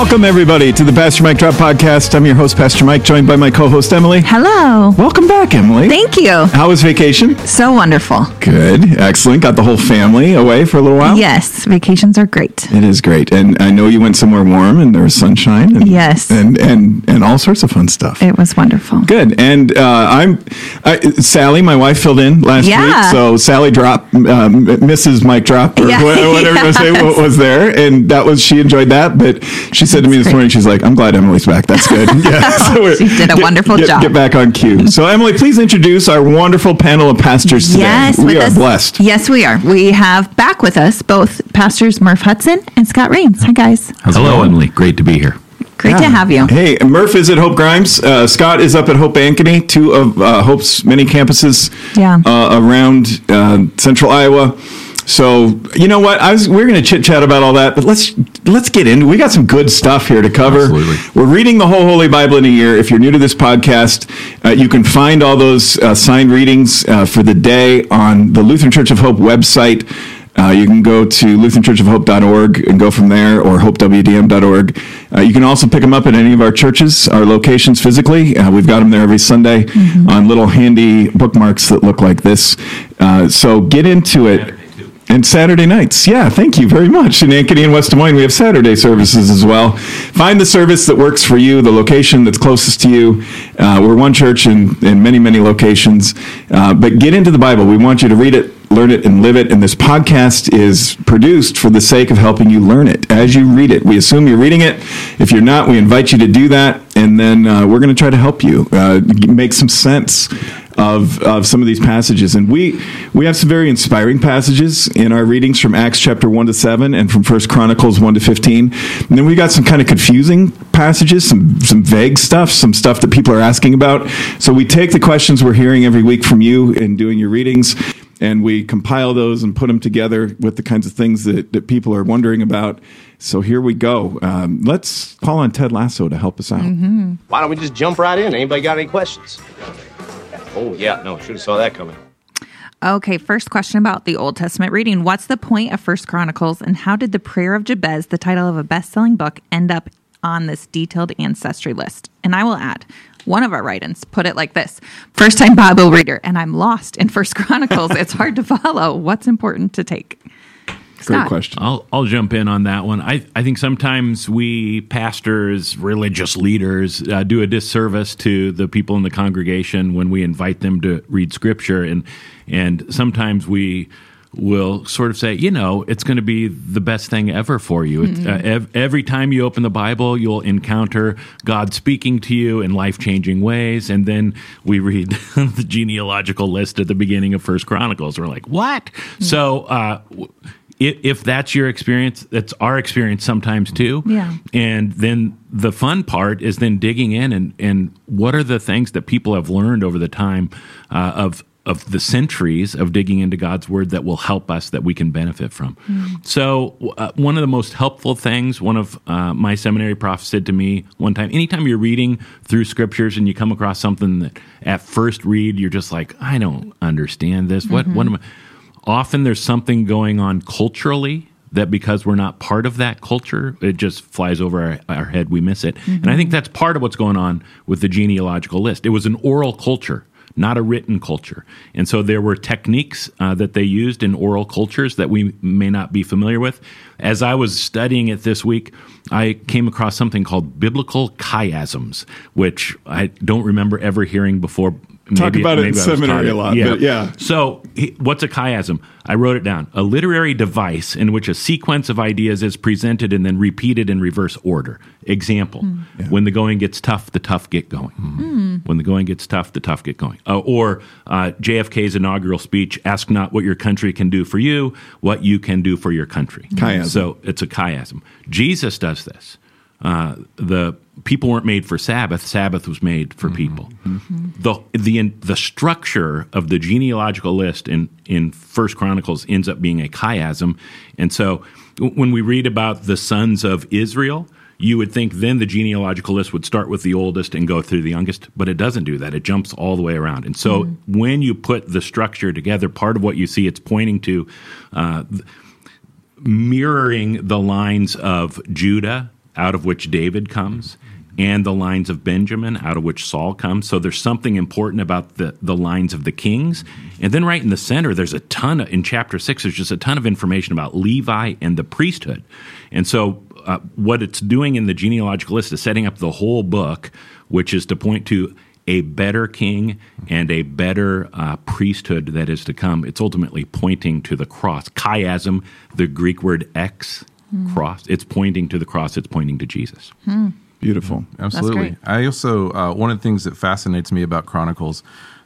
Welcome, everybody, to the Pastor Mike Drop Podcast. I'm your host, Pastor Mike, joined by my co host, Emily. Hello. Welcome back, Emily. Thank you. How was vacation? So wonderful. Good. Excellent. Got the whole family away for a little while? Yes, vacations are great. It is great. And I know you went somewhere warm and there was sunshine. And, Yes. And, and, and all sorts of fun stuff. It was wonderful. Good. And uh, I'm I, Sally, my wife, filled in last Yeah. week. So Sally dropped, um, Mrs. Mike drop, or Yeah. wha- whatever you want to say, what was there. And that was, she enjoyed that. But she said to me this great. morning, she's like, I'm glad Emily's back. That's good. Yeah. So She did a get- wonderful get- job. Get back on cue. So, Emily, please introduce our wonderful panel of pastors today. Yes, we are us- blessed. Yes, we are. We have back with us both Pastors Murph Hutson and Scott Rains. Hi, guys. Hello, Emily. Great to be here. Great to have you. Hey, Murph is at Hope Grimes. Uh, Scott is up at Hope Ankeny, two of uh, Hope's many campuses Yeah. uh, around uh, central Iowa. So you know what? I was we're going to chit chat about all that, but let's let's get in. We got some good stuff here to cover. Absolutely. We're reading the whole Holy Bible in a year. If you're new to this podcast, uh, you can find all those uh, signed readings uh, for the day on the Lutheran Church of Hope website. Uh, you can go to lutheranchurchofhope.org and go from there, or hopewdm.org. Uh, you can also pick them up at any of our churches, our locations physically. Uh, we've got them there every Sunday on little handy bookmarks that look like this. Uh, so get into it. And Saturday nights. Yeah, thank you very much. In Ankeny and West Des Moines, we have Saturday services as well. Find the service that works for you, the location that's closest to you. Uh, we're one church in, in many, many locations. Uh, but get into the Bible. We want you to read it, learn it, and live it. And this podcast is produced for the sake of helping you learn it as you read it. We assume you're reading it. If you're not, we invite you to do that. And then uh, we're going to try to help you uh, make some sense of, of some of these passages. And we we have some very inspiring passages in our readings from Acts chapter 1 to 7 and from First Chronicles 1 to 15. And then we got some kind of confusing passages, some some vague stuff, some stuff that people are asking about. So we take the questions we're hearing every week from you in doing your readings and we compile those and put them together with the kinds of things that, that people are wondering about. So here we go. Um, let's call on Ted Lasso to help us out. Why don't we just jump right in? Anybody got any questions? Oh yeah, no, should have saw that coming. Okay, first question about the Old Testament reading. What's the point of First Chronicles, and how did the Prayer of Jabez, the title of a best-selling book, end up on this detailed ancestry list? And I will add, one of our write-ins put it like this: First time Bible reader, and I'm lost in First Chronicles. it's hard to follow. What's important to take? Great question. I'll I'll jump in on that one. I I think sometimes we pastors, religious leaders, uh, do a disservice to the people in the congregation when we invite them to read scripture, and and sometimes we will sort of say, you know, it's going to be the best thing ever for you. It's, uh, ev- every time you open the Bible, you'll encounter God speaking to you in life changing ways, and then we read the genealogical list at the beginning of First Chronicles. We're like, what? So. Uh, w- if, if that's your experience, that's our experience sometimes too. Yeah. And then the fun part is then digging in and, and what are the things that people have learned over the time uh, of of the centuries of digging into God's word that will help us that we can benefit from. So uh, one of the most helpful things, one of uh, my seminary profs said to me one time, anytime you're reading through scriptures and you come across something that at first read you're just like, I don't understand this. What what am I? Often there's something going on culturally that because we're not part of that culture, it just flies over our, our head. We miss it. And I think that's part of what's going on with the genealogical list. It was an oral culture, not a written culture. And so there were techniques uh, that they used in oral cultures that we may not be familiar with. As I was studying it this week, I came across something called biblical chiasms, which I don't remember ever hearing before. Talk Maybe- about it in seminary a lot, but yeah. So, he- what's a chiasm? I wrote it down. A literary device in which a sequence of ideas is presented and then repeated in reverse order. Example: When the going gets tough, the tough get going. When the going gets tough, the tough get going. Uh, or uh, JFK's inaugural speech: "Ask not what your country can do for you, what you can do for your country." Chiasm. So it's a chiasm. Jesus does this. Uh, the people weren't made for Sabbath. Sabbath was made for mm-hmm. people. Mm-hmm. Mm-hmm. The the the structure of the genealogical list in in First Chronicles ends up being a chiasm, and so when we read about the sons of Israel. You would think then the genealogical list would start with the oldest and go through the youngest, but it doesn't do that. It jumps all the way around. And so when you put the structure together, part of what you see it's pointing to uh, mirroring the lines of Judah out of which David comes, and the lines of Benjamin, out of which Saul comes. So there's something important about the, the lines of the kings. And then right in the center, there's a ton of, in chapter six, there's just a ton of information about Levi and the priesthood. And so uh, what it's doing in the genealogical list is setting up the whole book, which is to point to a better king and a better uh, priesthood that is to come. It's ultimately pointing to the cross. Chiasm, the Greek word X, cross, it's pointing to the cross, it's pointing to Jesus. Beautiful. Absolutely. I also uh, one of the things that fascinates me about Chronicles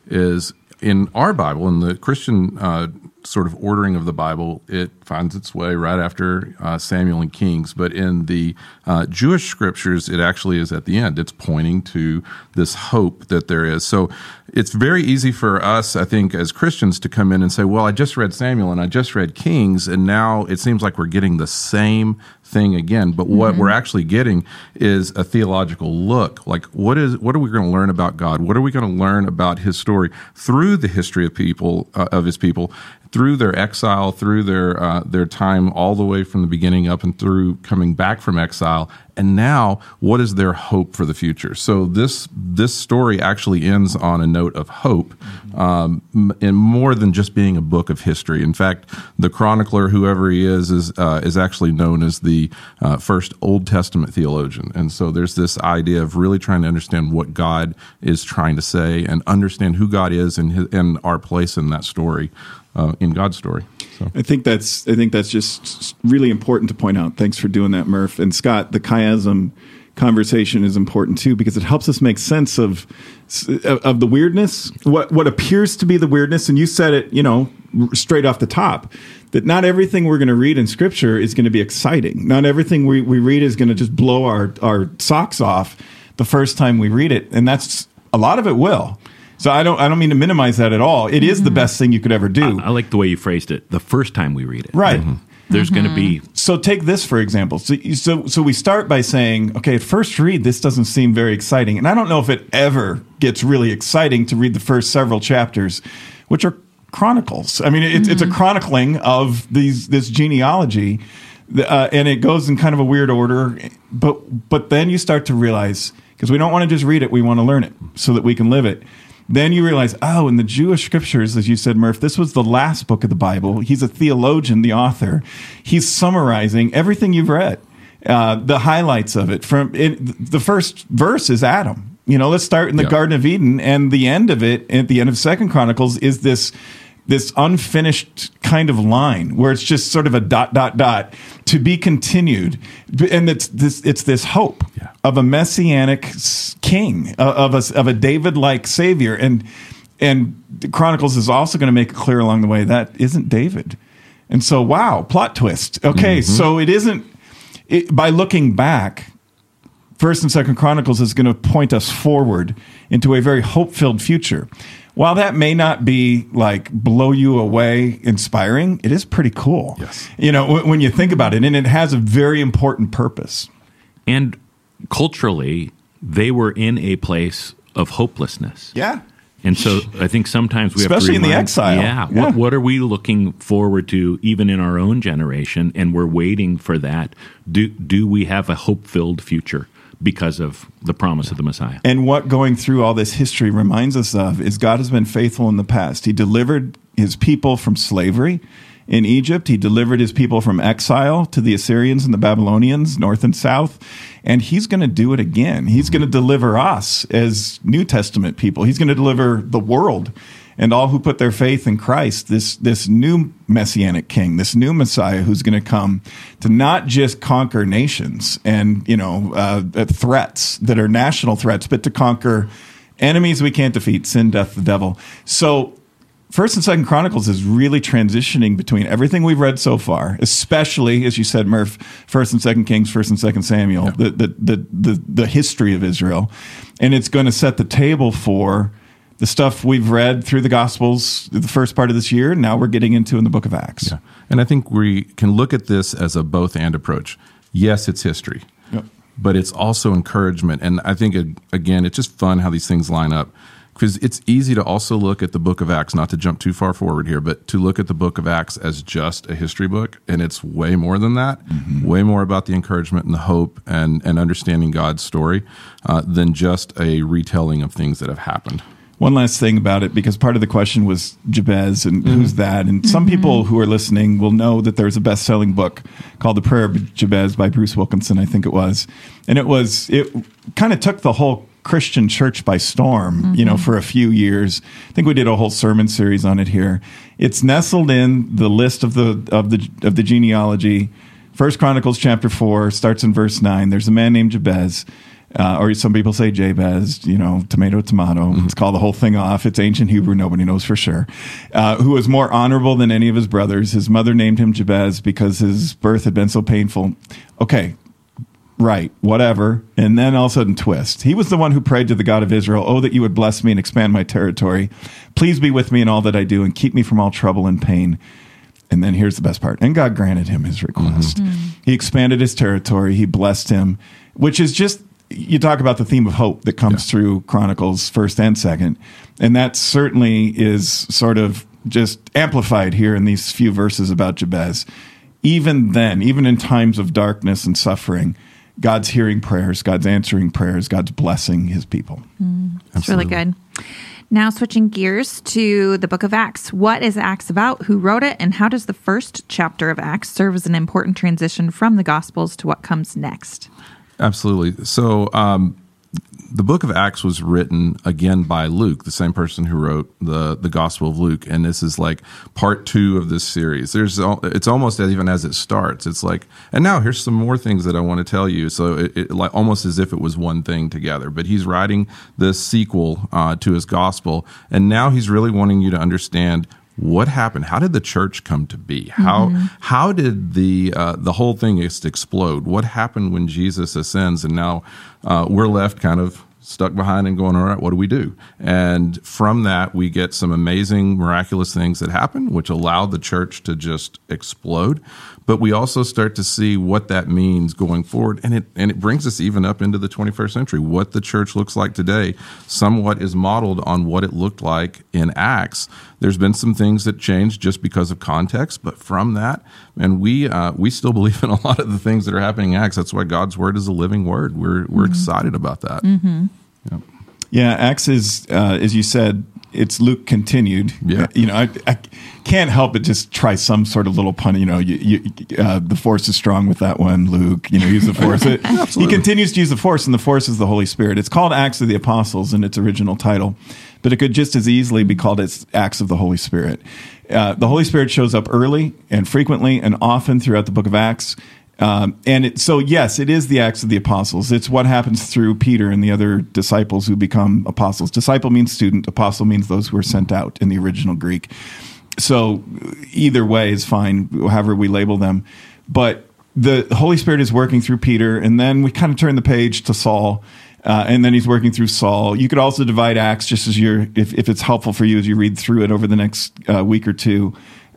is in our Bible, in the Christian uh, sort of ordering of the Bible, it finds its way right after uh, Samuel and Kings. But in the uh, Jewish scriptures, it actually is at the end. It's pointing to this hope that there is. So it's very easy for us, I think, as Christians to come in and say, well, I just read Samuel and I just read Kings, and now it seems like we're getting the same thing again. But what we're actually getting is a theological look. Like, what is what are we going to learn about God? What are we going to learn about His story through the history of people uh, of His people, through their exile, through their uh, their time all the way from the beginning up and through coming back from exile, and now what is their hope for the future? So this this story actually ends on a note of hope, um, and more than just being a book of history. In fact, the chronicler, whoever he is, is uh, is actually known as the uh, first Old Testament theologian. And so there's this idea of really trying to understand what God is trying to say and understand who God is and his, and our place in that story, uh, in God's story. So. I think that's I think that's just really important to point out. Thanks for doing that, Murph and Scott. The chiasm conversation is important too because it helps us make sense of of the weirdness, what what appears to be the weirdness. And you said it, you know, straight off the top that not everything we're going to read in Scripture is going to be exciting. Not everything we, we read is going to just blow our our socks off the first time we read it, and that's a lot of it will. So I don't I don't mean to minimize that at all. It is the mm-hmm. best thing you could ever do. I like the way you phrased it the first time we read it. Right. Mm-hmm. There's going to be mm-hmm. So take this for example. So, so so we start by saying, okay, at first read, this doesn't seem very exciting, and I don't know if it ever gets really exciting to read the first several chapters, which are chronicles. I mean, it's it's a chronicling of these this genealogy, uh, and it goes in kind of a weird order. But but then you start to realize because we don't want to just read it, we want to learn it so that we can live it. Then you realize, oh, in the Jewish scriptures, as you said, Murph, this was the last book of the Bible. He's a theologian, the author. He's summarizing everything you've read, uh, the highlights of it. From it, the first verse is Adam. You know, let's start in the Yeah. Garden of Eden, and the end of it, at the end of Second Chronicles, is this this unfinished kind of line where it's just sort of a dot dot dot to be continued, and it's this it's this hope. Of a messianic king uh, of a of a David like savior, and and Chronicles is also going to make it clear along the way that isn't David, and so wow, plot twist. Okay, so it isn't it, by looking back. First and Second Chronicles is going to point us forward into a very hope-filled future. While that may not be like blow you away inspiring, it is pretty cool. Yes. You know, when, when you think about it, and it has a very important purpose. and culturally they were in a place of hopelessness. Yeah. And so I think sometimes we have Especially to in the exile. Yeah, Yeah. What, what are we looking forward to, even in our own generation? And we're waiting for that. Do do we have a hope filled future because of the promise of the Messiah? And what going through all this history reminds us of is God has been faithful in the past. He delivered his people from slavery in Egypt. He delivered his people from exile to the Assyrians and the Babylonians, north and south. And he's going to do it again. He's going to deliver us as New Testament people. He's going to deliver the world and all who put their faith in Christ, this, this new messianic king, this new Messiah who's going to come to not just conquer nations and, you know, uh, threats that are national threats, but to conquer enemies we can't defeat, sin, death, the devil. So First and Second Chronicles is really transitioning between everything we've read so far, especially as you said, Murph, First and Second Kings, First and Second Samuel, the, the the the the history of Israel, and it's going to set the table for the stuff we've read through the Gospels the first part of this year. Now we're getting into in the Book of Acts. Yeah. And I think we can look at this as a both and approach. Yes, it's history, Yep. but it's also encouragement. And I think, again, it's just fun how these things line up. Because it's easy to also look at the book of Acts, not to jump too far forward here, but to look at the book of Acts as just a history book. And it's way more than that, mm-hmm. way more about the encouragement and the hope and, and understanding God's story uh, than just a retelling of things that have happened. One last thing about it, because part of the question was Jabez and mm-hmm. who's that? And some mm-hmm. people who are listening will know that there's a best selling book called The Prayer of Jabez by Bruce Wilkinson, I think it was. And it was, it kind of took the whole Christian church by storm, you know, for a few years. I think we did a whole sermon series on it here. It's nestled in the list of the, of the, of the genealogy. First Chronicles chapter four starts in verse nine. There's a man named Jabez. Uh, or some people say Jabez, you know, tomato, tomato. Let's call the whole thing off. It's ancient Hebrew. Nobody knows for sure. Uh, who was more honorable than any of his brothers. His mother named him Jabez because his birth had been so painful. Okay, right, whatever. And then all of a sudden, twist. He was the one who prayed to the God of Israel, Oh, that you would bless me and expand my territory. Please be with me in all that I do and keep me from all trouble and pain. And then here's the best part. And God granted him his request. Mm-hmm. He expanded his territory, he blessed him, which is just, you talk about the theme of hope that comes through Chronicles first and second. And that certainly is sort of just amplified here in these few verses about Jabez. Even then, even in times of darkness and suffering, God's hearing prayers, God's answering prayers, God's blessing his people. It's really good. Now, switching gears to the book of Acts. What is Acts about? Who wrote it? And how does the first chapter of Acts serve as an important transition from the Gospels to what comes next? Absolutely. So, um, the book of Acts was written again by Luke, the same person who wrote the the Gospel of Luke, and this is like part two of this series. There's it's almost as even as it starts, it's like, and now here's some more things that I want to tell you. So it, it like almost as if it was one thing together. But he's writing this sequel uh, to his Gospel, and now he's really wanting you to understand what happened? How did the church come to be? How how did the uh, the whole thing just explode? What happened when jesus ascends and now uh, we're left kind of stuck behind and going all right what do we do? And from that we get some amazing miraculous things that happen which allow the church to just explode but we also start to see what that means going forward. And it and it brings us even up into the 21st century. What the church looks like today somewhat is modeled on what it looked like in acts. There's been some things that changed just because of context but from that and we uh, we still believe in a lot of the things that are happening in acts. That's why god's word is a living word. We're we're excited about that. Yep. Yeah, Acts is, uh, as you said, it's Luke continued. Yeah. You know, I, I can't help but just try some sort of little pun. You know, you, you, uh, the force is strong with that one, Luke. You know, use the force. It, he continues to use the force, and the force is the Holy Spirit. It's called Acts of the Apostles in its original title, but it could just as easily be called Acts of the Holy Spirit. Uh, the Holy Spirit shows up early and frequently and often throughout the book of Acts. Um, and it, so, yes, it is the Acts of the Apostles. It's what happens through Peter and the other disciples who become apostles. Disciple means student, apostle means those who are sent out in the original Greek. So, either way is fine, however we label them. But the Holy Spirit is working through Peter, and then we kind of turn the page to Saul. Uh, and then he's working through Saul. You could also divide Acts just as you're, if, if it's helpful for you as you read through it over the next uh, week or two,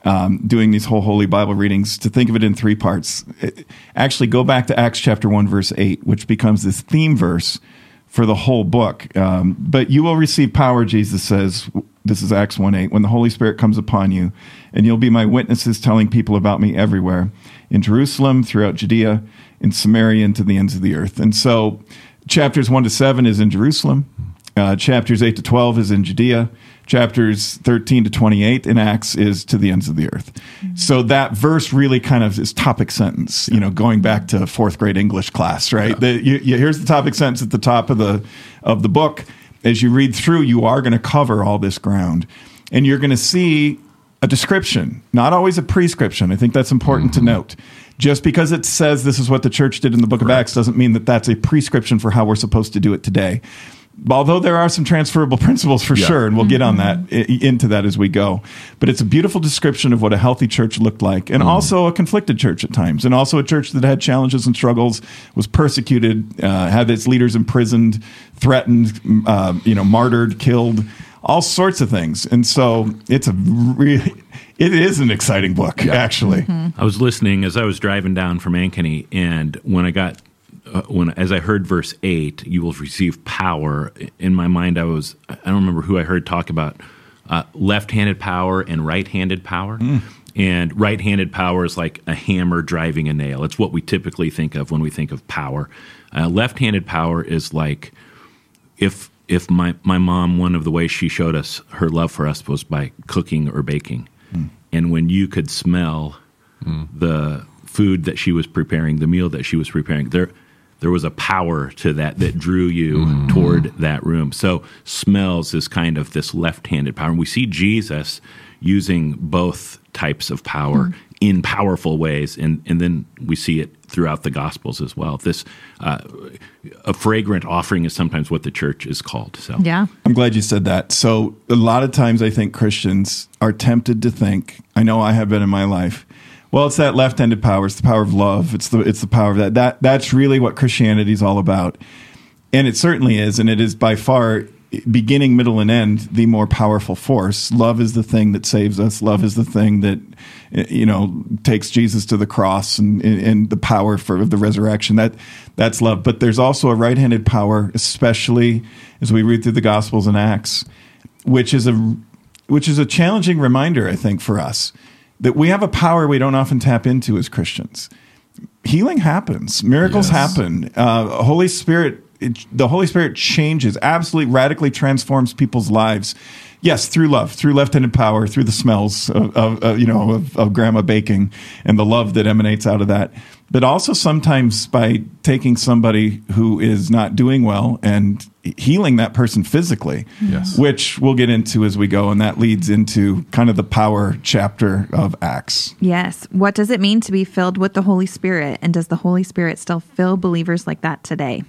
um, doing these whole Holy Bible readings, to think of it in three parts. It- actually, go back to Acts chapter 1, verse 8, which becomes this theme verse for the whole book. Um, but you will receive power, Jesus says. This is Acts 1 8. When the Holy Spirit comes upon you, and you'll be my witnesses telling people about me everywhere in Jerusalem, throughout Judea, in Samaria, and to the ends of the earth. And so, chapters 1 to 7 is in Jerusalem, uh, chapters 8 to 12 is in Judea. Chapters 13 to 28 in Acts is to the ends of the earth. Mm-hmm. So that verse really kind of is topic sentence, you know, going back to fourth grade English class, right? The, you, you, here's the topic sentence at the top of the, of the book. As you read through, you are going to cover all this ground. And you're going to see a description, not always a prescription. I think that's important to mm-hmm. note. Just because it says this is what the church did in the book of Acts doesn't mean that that's a prescription for how we're supposed to do it today. Although there are some transferable principles for Yeah. sure, and we'll get on that i- into that as we go. But it's a beautiful description of what a healthy church looked like, and also a conflicted church at times, and also a church that had challenges and struggles, was persecuted, uh, had its leaders imprisoned, threatened, uh, you know, martyred, killed, all sorts of things. And so it's a really, it is an exciting book, actually. I was listening as I was driving down from Ankeny, and when I got uh, when as I heard verse eight, you will receive power. In my mind, I was I don't remember who I heard talk about uh, left-handed power and right-handed power. And right-handed power is like a hammer driving a nail. It's what we typically think of when we think of power. Uh, left-handed power is like if if my my mom one of the ways she showed us her love for us was by cooking or baking and when you could smell the food that she was preparing the meal that she was preparing there there was a power to that that drew you toward that room so smells is kind of this left-handed power and we see jesus using both types of power in powerful ways and and then we see it throughout the gospels as well this uh, a fragrant offering is sometimes what the church is called. So Yeah. I'm glad you said that. So a lot of times I think Christians are tempted to think, I know I have been in my life. Well, it's that left-handed power. It's the power of love. It's the it's the power of that. That that's really what Christianity is all about. And it certainly is, and it is by far beginning, middle, and end the more powerful force. Love is the thing that saves us. Love is the thing that you know takes Jesus to the cross and, and the power for the resurrection. That that's love. But there's also a right-handed power, especially as we read through the Gospels and Acts, which is a which is a challenging reminder, I think, for us that we have a power we don't often tap into as Christians. Healing happens, miracles Yes. happen. Uh, Holy Spirit, it, the Holy Spirit changes, absolutely radically transforms people's lives. Yes, through love, through left-handed power, through the smells of, of, of you know of, of grandma baking and the love that emanates out of that, but also sometimes by taking somebody who is not doing well and healing that person physically Yes. which we'll get into as we go, and that leads into kind of the power chapter of Acts. Yes. What does it mean to be filled with the Holy Spirit? And does the Holy Spirit still fill believers like that today?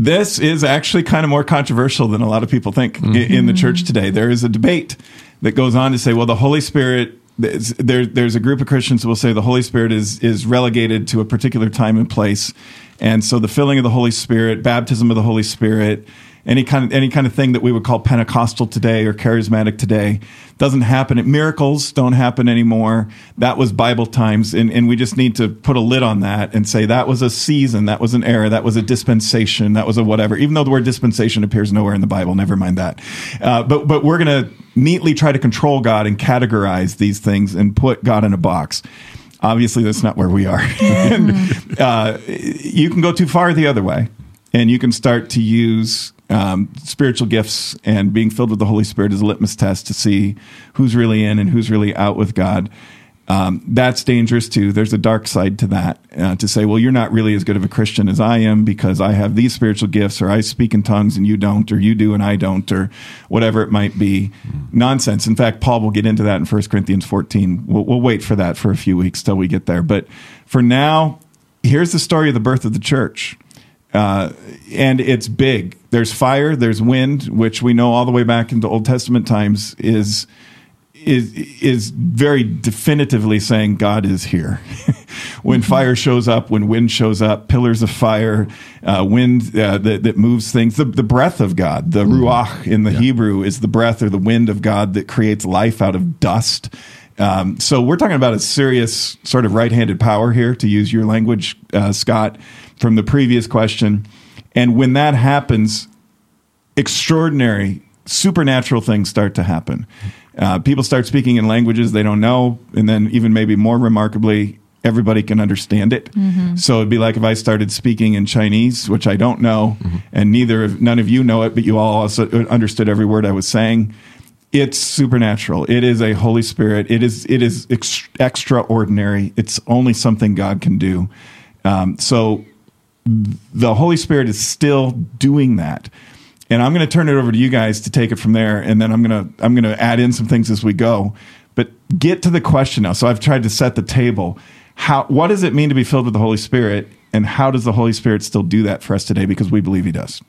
This is actually kind of more controversial than a lot of people think i- in the mm-hmm. church today. There is a debate that goes on to say, well, the Holy Spirit. there's- There, there's a group of Christians who will say the Holy Spirit is is relegated to a particular time and place, and so the filling of the Holy Spirit, baptism of the Holy Spirit, any kind of any kind of thing that we would call Pentecostal today or charismatic today doesn't happen. Miracles don't happen anymore. That was Bible times, and, and we just need to put a lid on that and say that was a season, that was an era, that was a dispensation, that was a whatever. Even though the word dispensation appears nowhere in the Bible, never mind that. Uh, but but we're gonna neatly try to control God and categorize these things and put God in a box. Obviously, that's not where we are. and, uh, you can go too far the other way, and you can start to use um, spiritual gifts and being filled with the Holy Spirit as a litmus test to see who's really in and who's really out with God. Um, that's dangerous too. There's a dark side to that. Uh, to say, well, you're not really as good of a Christian as I am because I have these spiritual gifts, or I speak in tongues and you don't, or you do and I don't, or whatever it might be. Nonsense. In fact, Paul will get into that in 1 Corinthians 14. We'll, we'll wait for that for a few weeks till we get there. But for now, here's the story of the birth of the church. Uh, and it's big. There's fire, there's wind, which we know all the way back into Old Testament times is is is very definitively saying God is here. when fire shows up, when wind shows up, pillars of fire, uh, wind uh, that, that moves things, the, the breath of God, the ruach in the Hebrew is the breath or the wind of God that creates life out of dust. Um, so we're talking about a serious sort of right-handed power here, to use your language, uh, Scott, from the previous question. And when that happens, extraordinary, supernatural things start to happen. Uh, people start speaking in languages they don't know, and then even maybe more remarkably, everybody can understand it. So it'd be like if I started speaking in Chinese, which I don't know, and neither of none of you know it, but you all also understood every word I was saying. It's supernatural. It is a Holy Spirit. It is it is ex- extraordinary. It's only something God can do. Um, so the Holy Spirit is still doing that. And I'm going to turn it over to you guys to take it from there, and then I'm going to I'm going to add in some things as we go. But get to the question now. So I've tried to set the table. How what does it mean to be filled with the Holy Spirit, and how does the Holy Spirit still do that for us today? Because we believe He does.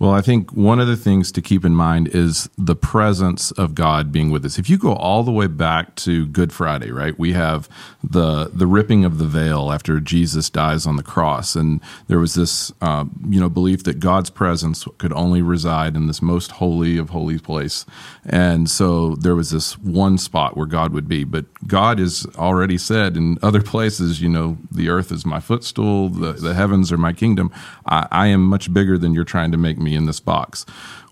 Well, I think one of the things to keep in mind is the presence of God being with us. If you go all the way back to Good Friday, right? We have the the ripping of the veil after Jesus dies on the cross, and there was this uh, you know belief that God's presence could only reside in this most holy of holy place, and so there was this one spot where God would be. But God has already said in other places, you know, the earth is my footstool, the, the heavens are my kingdom. I, I am much bigger than you're trying to make me in this box.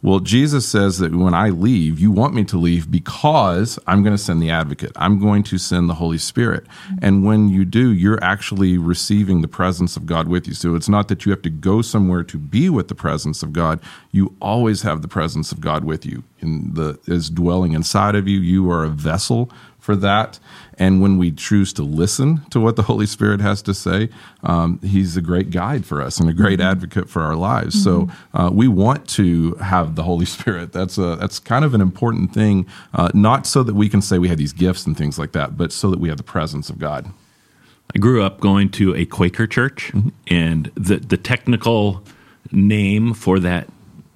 Well, Jesus says that when I leave, you want me to leave because I'm going to send the advocate. I'm going to send the Holy Spirit. And when you do, you're actually receiving the presence of God with you. So it's not that you have to go somewhere to be with the presence of God. You always have the presence of God with you in the is dwelling inside of you. You are a vessel for that. And when we choose to listen to what the Holy Spirit has to say, um, He's a great guide for us and a great mm-hmm. advocate for our lives. Mm-hmm. So uh, we want to have the Holy Spirit. That's a that's kind of an important thing, uh, not so that we can say we have these gifts and things like that, but so that we have the presence of God. I grew up going to a Quaker church, mm-hmm. and the the technical name for that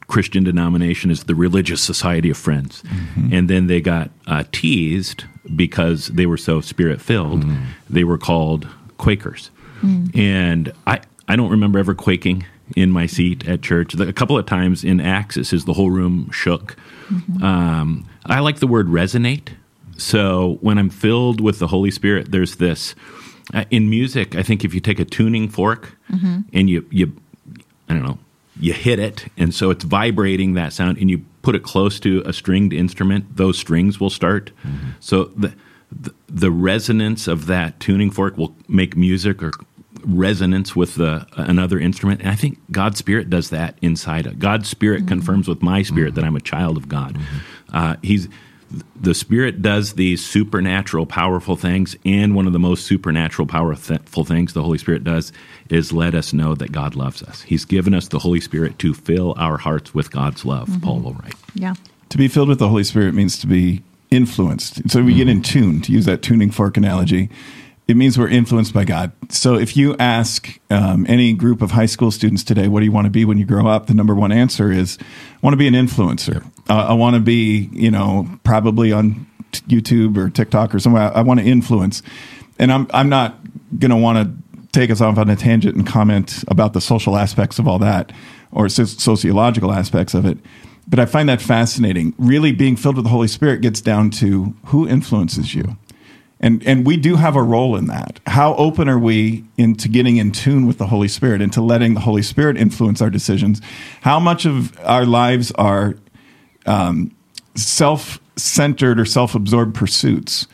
Christian denomination is the Religious Society of Friends. Mm-hmm. And then they got uh, teased because they were so spirit filled. Mm-hmm. They were called Quakers. Mm-hmm. And I, I don't remember ever quaking in my seat at church. A couple of times in Acts, it says the whole room shook. Mm-hmm. Um, I like the word resonate. So when I'm filled with the Holy Spirit, there's this. Uh, in music, I think if you take a tuning fork mm-hmm. and you, you, I don't know, you hit it, and so it's vibrating that sound, and you put it close to a stringed instrument, those strings will start. Mm-hmm. So the, the, the resonance of that tuning fork will make music or resonance with the, another instrument. And I think God's Spirit does that inside. God's Spirit mm-hmm. confirms with my spirit mm-hmm. that I'm a child of God. Mm-hmm. Uh, he's the Spirit does these supernatural, powerful things, and one of the most supernatural, powerful things the Holy Spirit does is let us know that God loves us. He's given us the Holy Spirit to fill our hearts with God's love. Mm-hmm. Paul will write. Yeah. To be filled with the Holy Spirit means to be influenced. So we mm-hmm. get in tune, to use that tuning fork analogy. It means we're influenced by God. So if you ask um, any group of high school students today, what do you want to be when you grow up? The number one answer is, I want to be an influencer. Uh, I want to be, you know, probably on YouTube or TikTok or somewhere. I, I want to influence. And I'm, I'm not going to want to take us off on a tangent and comment about the social aspects of all that or sociological aspects of it. But I find that fascinating. Really being filled with the Holy Spirit gets down to who influences you and and we do have a role in that. How open are we into getting in tune with the holy spirit into letting the holy spirit influence our decisions? How much of our lives are um, self-centered or self-absorbed pursuits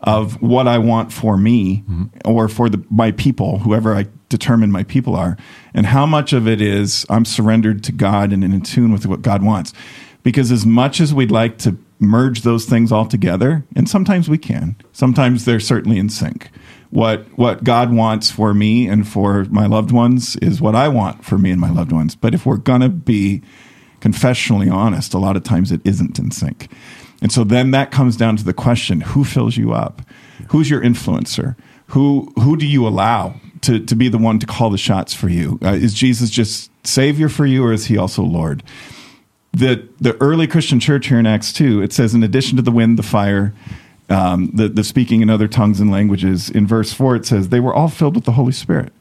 of what i want for me mm-hmm. or for the, my people whoever i determine my people are? And how much of it is i'm surrendered to god and in tune with what god wants? Because as much as we'd like to merge those things all together, and sometimes we can. Sometimes they're certainly in sync. What what God wants for me and for my loved ones is what I want for me and my loved ones. But if we're gonna be confessionally honest, a lot of times it isn't in sync. And so then that comes down to the question: Who fills you up? Who's your influencer? Who who do you allow to to be the one to call the shots for you? Uh, is Jesus just Savior for you, or is He also Lord? The the early Christian church here in Acts two, it says, in addition to the wind, the fire, um, the the speaking in other tongues and languages. In verse four, it says they were all filled with the Holy Spirit.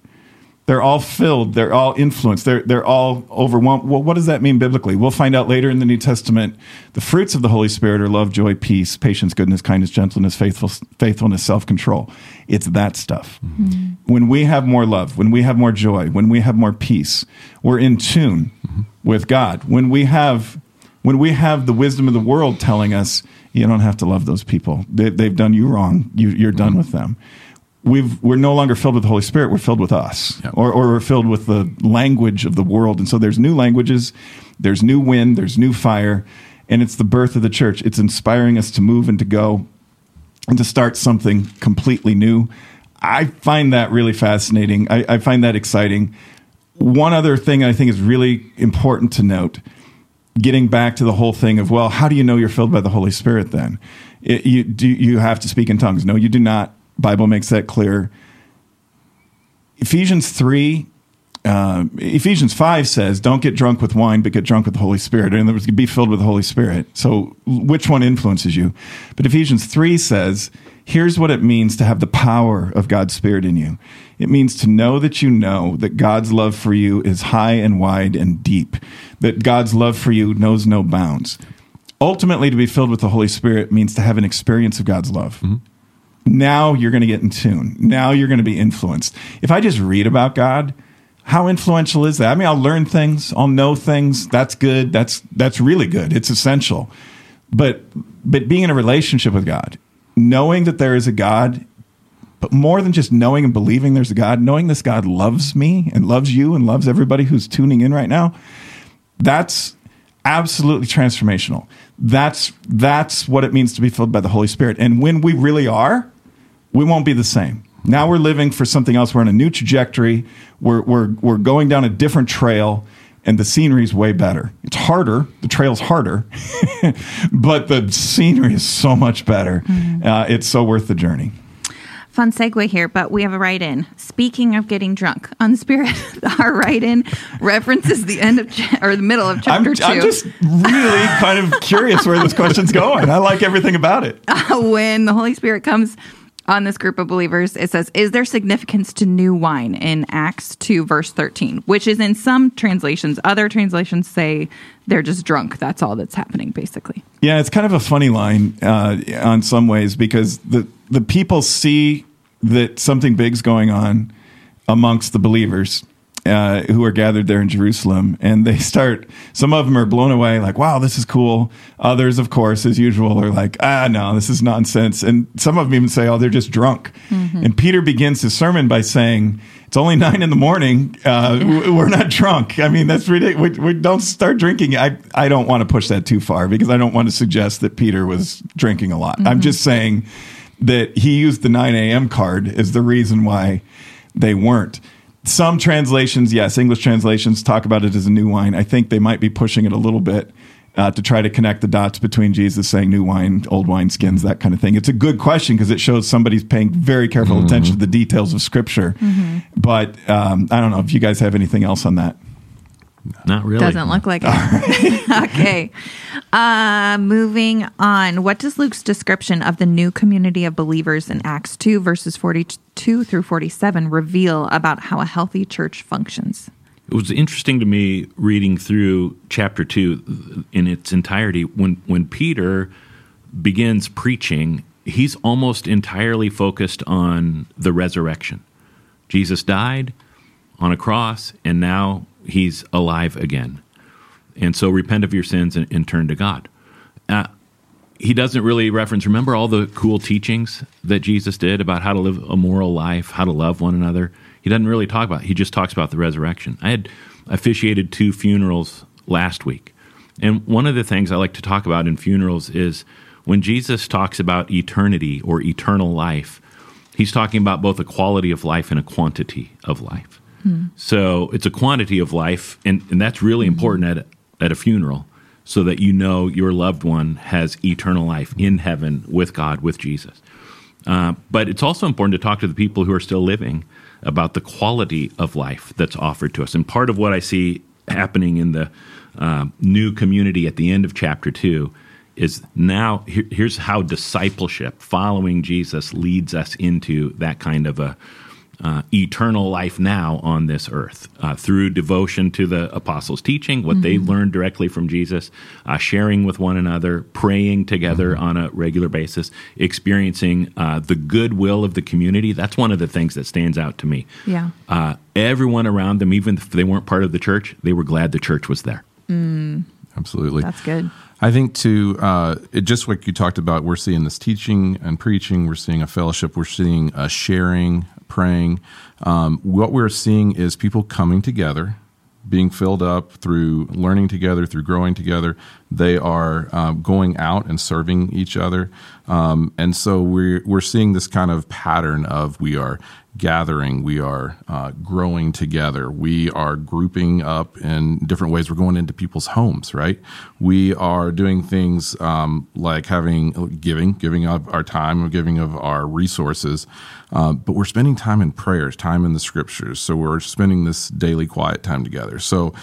They're all filled. They're all influenced. They're they're all overwhelmed. Well, what does that mean biblically? We'll find out later in the New Testament. The fruits of the Holy Spirit are love, joy, peace, patience, goodness, kindness, gentleness, faithful, faithfulness, self control. It's that stuff. Mm-hmm. When we have more love, when we have more joy, when we have more peace, we're in tune mm-hmm. With God. When we have when we have the wisdom of the world telling us you don't have to love those people, they, have done you wrong. You, are done with them we've we're no longer filled with the Holy Spirit. We're filled with us, yep. or or we're filled with the language of the world. And so there's new languages, there's new wind, there's new fire, and it's the birth of the church. It's inspiring us to move and to go and to start something completely new. I find that really fascinating. I, I find that exciting. One other thing I think is really important to note getting back to the whole thing of well how do you know you're filled by the holy spirit then it, you do you have to speak in tongues no you do not Bible makes that clear. Ephesians 3 uh, Ephesians 5 says, don't get drunk with wine, but get drunk with the Holy Spirit. In other words, be filled with the Holy Spirit. So, which one influences you? But Ephesians 3 says, here's what it means to have the power of God's Spirit in you. It means to know that you know that God's love for you is high and wide and deep, that God's love for you knows no bounds. Ultimately, to be filled with the Holy Spirit means to have an experience of God's love. Mm-hmm now you're going to get in tune. Now you're going to be influenced. If I just read about God, how influential is that? I mean, I'll learn things, I'll know things. That's good. That's that's really good. It's essential. But but being in a relationship with God, knowing that there is a God, but more than just knowing and believing there's a God, knowing this God loves me and loves you and loves everybody who's tuning in right now, that's absolutely transformational. That's that's what it means to be filled by the Holy Spirit. And when we really are, we won't be the same. Now we're living for something else. We're on a new trajectory. We're, we're, we're going down a different trail, and the scenery is way better. It's harder. The trail's harder, but the scenery is so much better. Mm-hmm. Uh, it's so worth the journey. Fun segue here, but we have a write in. Speaking of getting drunk on spirit, our write in references the end of cha- or the middle of chapter I'm, 2. I'm just really kind of curious where this question's going. I like everything about it. Uh, when the Holy Spirit comes on this group of believers, it says, Is there significance to new wine in Acts 2, verse 13? Which is in some translations. Other translations say they're just drunk. That's all that's happening, basically. Yeah, it's kind of a funny line uh, on some ways because the, the people see that something big's going on amongst the believers uh, who are gathered there in Jerusalem, and they start. Some of them are blown away, like, "Wow, this is cool." Others, of course, as usual, are like, "Ah, no, this is nonsense." And some of them even say, "Oh, they're just drunk." Mm-hmm. And Peter begins his sermon by saying, "It's only nine in the morning. Uh, we're not drunk. I mean, that's ridiculous. We, we don't start drinking." I I don't want to push that too far because I don't want to suggest that Peter was drinking a lot. Mm-hmm. I'm just saying that he used the 9 a.m. card as the reason why they weren't some translations, yes, English translations talk about it as a new wine. I think they might be pushing it a little bit uh, to try to connect the dots between Jesus saying new wine, old wine skins, that kind of thing. It's a good question because it shows somebody's paying very careful mm-hmm. attention to the details of Scripture. Mm-hmm. But um, I don't know if you guys have anything else on that. Not really. Doesn't look like it. okay. Uh, moving on. What does Luke's description of the new community of believers in Acts 2, verses 42 through 47 reveal about how a healthy church functions? It was interesting to me reading through chapter 2 in its entirety. When, when Peter begins preaching, he's almost entirely focused on the resurrection. Jesus died on a cross, and now he's alive again. And so repent of your sins and, and turn to God. Uh, he doesn't really reference, remember all the cool teachings that Jesus did about how to live a moral life, how to love one another? He doesn't really talk about it. He just talks about the resurrection. I had officiated two funerals last week. And one of the things I like to talk about in funerals is when Jesus talks about eternity or eternal life, he's talking about both a quality of life and a quantity of life. So it's a quantity of life, and, and that's really important at, at a funeral so that you know your loved one has eternal life in heaven with God, with Jesus. Uh, but it's also important to talk to the people who are still living about the quality of life that's offered to us. And part of what I see happening in the uh, new community at the end of chapter two is now here, here's how discipleship, following Jesus, leads us into that kind of a uh, eternal life now on this earth uh, through devotion to the apostles' teaching, what mm-hmm. they learned directly from Jesus, uh, sharing with one another, praying together mm-hmm. on a regular basis, experiencing uh, the goodwill of the community. That's one of the things that stands out to me. Yeah. Uh, everyone around them, even if they weren't part of the church, they were glad the church was there. Mm. Absolutely. That's good. I think to uh, it, just like you talked about, we're seeing this teaching and preaching. We're seeing a fellowship. We're seeing a sharing, praying. Um, what we're seeing is people coming together, being filled up through learning together, through growing together. They are uh, going out and serving each other. Um, and so we're we're seeing this kind of pattern of we are gathering, we are uh, growing together, we are grouping up in different ways. We're going into people's homes, right? We are doing things um, like having giving, giving of our time, giving of our resources, uh, but we're spending time in prayers, time in the scriptures. So we're spending this daily quiet time together. So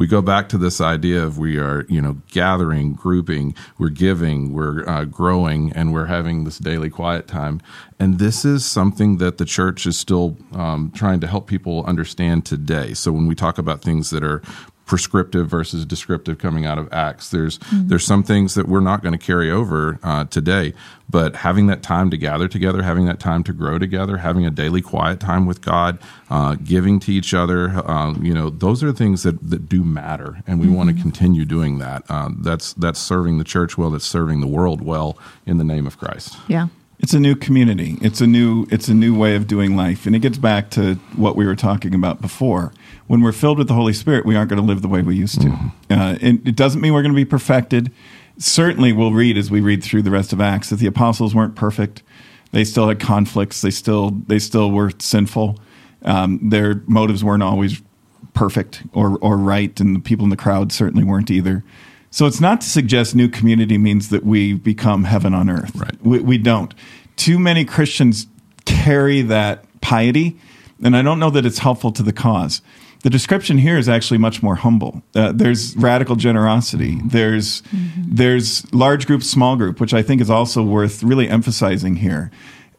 we go back to this idea of we are, you know, gathering, grouping, we're giving, we're uh, growing, and we're having this daily quiet time. And this is something that the church is still um, trying to help people understand today. So when we talk about things that are prescriptive versus descriptive coming out of Acts. There's mm-hmm. there's some things that we're not going to carry over uh, today, but having that time to gather together, having that time to grow together, having a daily quiet time with God, uh, giving to each other, uh, you know, those are things that, that do matter, and we mm-hmm. want to continue doing that. Uh, that's that's serving the church well. That's serving the world well in the name of Christ. Yeah. It's a new community. It's a new it's a new way of doing life, and it gets back to what we were talking about before. When we're filled with the Holy Spirit, we aren't going to live the way we used to. Mm-hmm. Uh, and it doesn't mean we're going to be perfected. Certainly, we'll read as we read through the rest of Acts that the apostles weren't perfect. They still had conflicts. They still they still were sinful. Um, their motives weren't always perfect or or right, and the people in the crowd certainly weren't either. So it's not to suggest new community means that we become heaven on earth. Right. We, we don't. Too many Christians carry that piety, and I don't know that it's helpful to the cause. The description here is actually much more humble. Uh, there's radical generosity. There's mm-hmm. there's large group, small group, which I think is also worth really emphasizing here.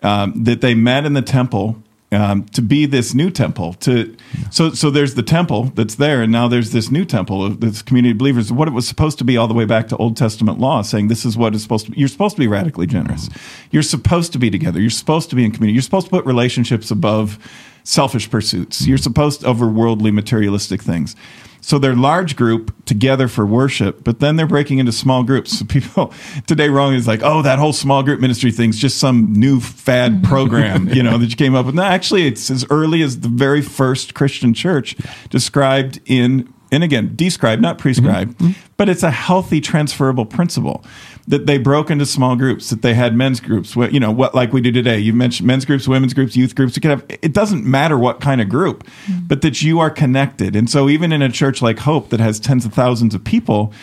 Um, that they met in the temple um, to be this new temple. To so so there's the temple that's there, and now there's this new temple of this community of believers. What it was supposed to be all the way back to Old Testament law, saying this is what is supposed to. You're supposed to be radically generous. You're supposed to be together. You're supposed to be in community. You're supposed to put relationships above selfish pursuits. You're supposed to over worldly materialistic things. So they're large group together for worship, but then they're breaking into small groups. So people today wrong is like, oh, that whole small group ministry thing's just some new fad program, you know, that you came up with. No, actually, it's as early as the very first Christian church described in and again, described, not prescribed, mm-hmm. but it's a healthy transferable principle that they broke into small groups, that they had men's groups, you know, what like we do today. You mentioned men's groups, women's groups, youth groups. You can have, it doesn't matter what kind of group, mm-hmm. but that you are connected. And so even in a church like Hope that has tens of thousands of people,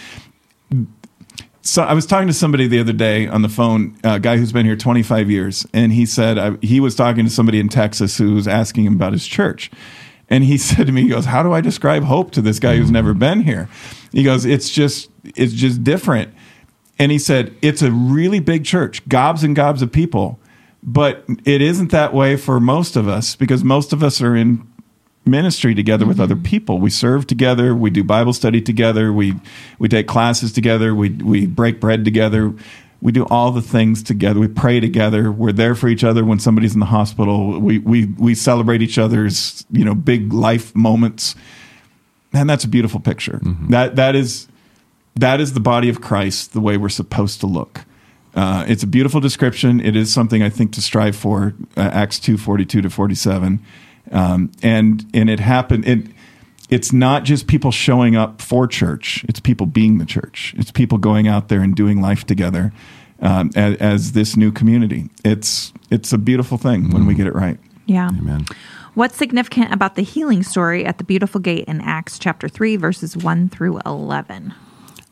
so I was talking to somebody the other day on the phone, a guy who's been here 25 years, and he said I, he was talking to somebody in Texas who was asking him about his church. And he said to me, he goes, How do I describe hope to this guy who's never been here? He goes, It's just it's just different. And he said, It's a really big church, gobs and gobs of people. But it isn't that way for most of us because most of us are in ministry together mm-hmm. with other people. We serve together, we do Bible study together, we we take classes together, we we break bread together we do all the things together. We pray together. We're there for each other when somebody's in the hospital. We we we celebrate each other's you know big life moments, and that's a beautiful picture. Mm-hmm. That that is that is the body of Christ, the way we're supposed to look. Uh, it's a beautiful description. It is something I think to strive for. Uh, Acts two forty two to forty seven, um, and and it happened. It it's not just people showing up for church, it's people being the church. It's people going out there and doing life together um, as, as, this new community. It's, it's a beautiful thing mm. when we mm. get it right. Yeah. Amen. What's significant about the healing story at the beautiful gate in Acts chapter 3, verses 1 through 11?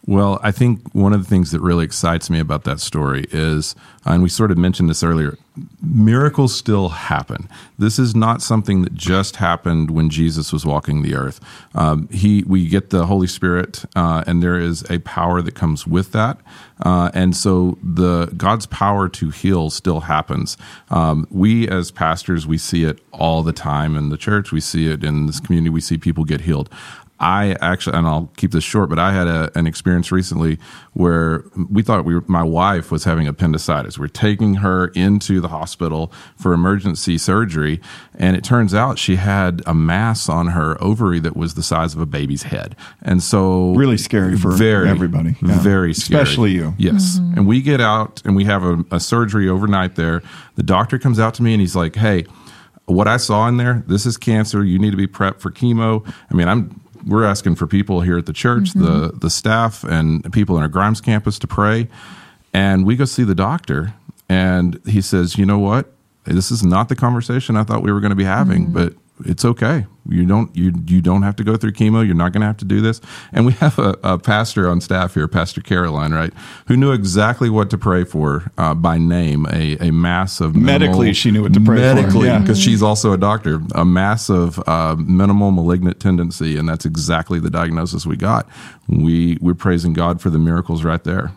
Well, I think one of the things that really excites me about that story is, and we sort of mentioned this earlier, miracles still happen. This is not something that just happened when Jesus was walking the earth. Um, he, we get the Holy Spirit, uh, and there is a power that comes with that, uh, and so the God's power to heal still happens. Um, we as pastors, we see it all the time in the church. We see it in this community. We see people get healed. I actually, and I'll keep this short, but I had a, an experience recently where we thought we were, my wife was having appendicitis. We're taking her into the hospital for emergency surgery, and it turns out she had a mass on her ovary that was the size of a baby's head. And so, really scary for very, everybody, yeah. very scary, especially you. Yes, mm-hmm. and we get out and we have a, a surgery overnight there. The doctor comes out to me and he's like, "Hey." What I saw in there, this is cancer. You need to be prepped for chemo. I mean, I'm we're asking for people here at the church, mm-hmm. the the staff, and people in our Grimes campus to pray. And we go see the doctor, And he says, You know what? This is not the conversation I thought we were going to be having, but it's okay. You don't you you don't have to go through chemo. You're not going to have to do this. And we have a, a pastor on staff here, Pastor Caroline, right, who knew exactly what to pray for uh, by name. A a mass of Medically, she knew what to pray for. medically, Yeah. because she's also a doctor. A mass of uh, minimal malignant tendency, and that's exactly the diagnosis we got. We we're praising God for the miracles right there.